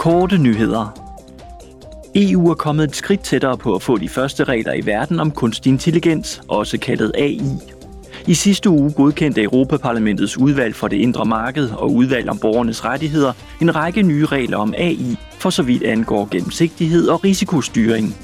Korte nyheder. EU er kommet et skridt tættere på at få de første regler i verden om kunstig intelligens, også kaldet AI. I sidste uge godkendte Europaparlamentets udvalg for det indre marked og udvalg om borgernes rettigheder en række nye regler om AI, for så vidt angår gennemsigtighed og risikostyring.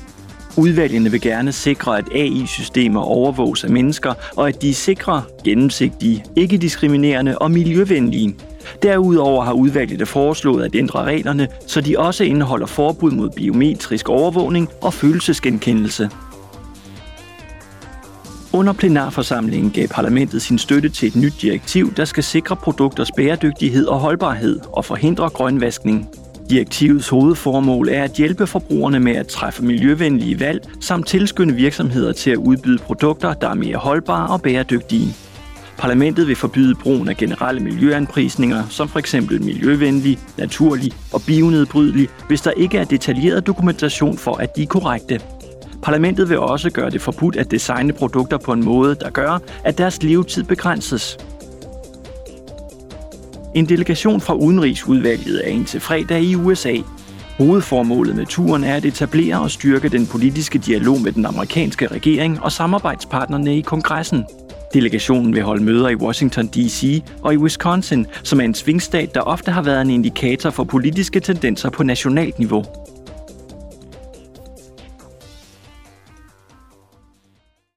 Udvalgene vil gerne sikre, at AI-systemer overvåges af mennesker, og at de er sikre, gennemsigtige, ikke diskriminerende og miljøvenlige. Derudover har udvalget foreslået at ændre reglerne, så de også indeholder forbud mod biometrisk overvågning og følelsesgenkendelse. Under plenarforsamlingen gav parlamentet sin støtte til et nyt direktiv, der skal sikre produkters bæredygtighed og holdbarhed og forhindre grønvaskning. Direktivets hovedformål er at hjælpe forbrugerne med at træffe miljøvenlige valg, samt tilskynde virksomheder til at udbyde produkter, der er mere holdbare og bæredygtige. Parlamentet vil forbyde brugen af generelle miljøanprisninger, som f.eks. miljøvenlig, naturlig og bionedbrydelig, hvis der ikke er detaljeret dokumentation for, at de er korrekte. Parlamentet vil også gøre det forbudt at designe produkter på en måde, der gør, at deres levetid begrænses. En delegation fra Udenrigsudvalget er indtil fredag i USA. Hovedformålet med turen er at etablere og styrke den politiske dialog med den amerikanske regering og samarbejdspartnerne i kongressen. Delegationen vil holde møder i Washington D.C. og i Wisconsin, som er en svingstat, der ofte har været en indikator for politiske tendenser på nationalt niveau.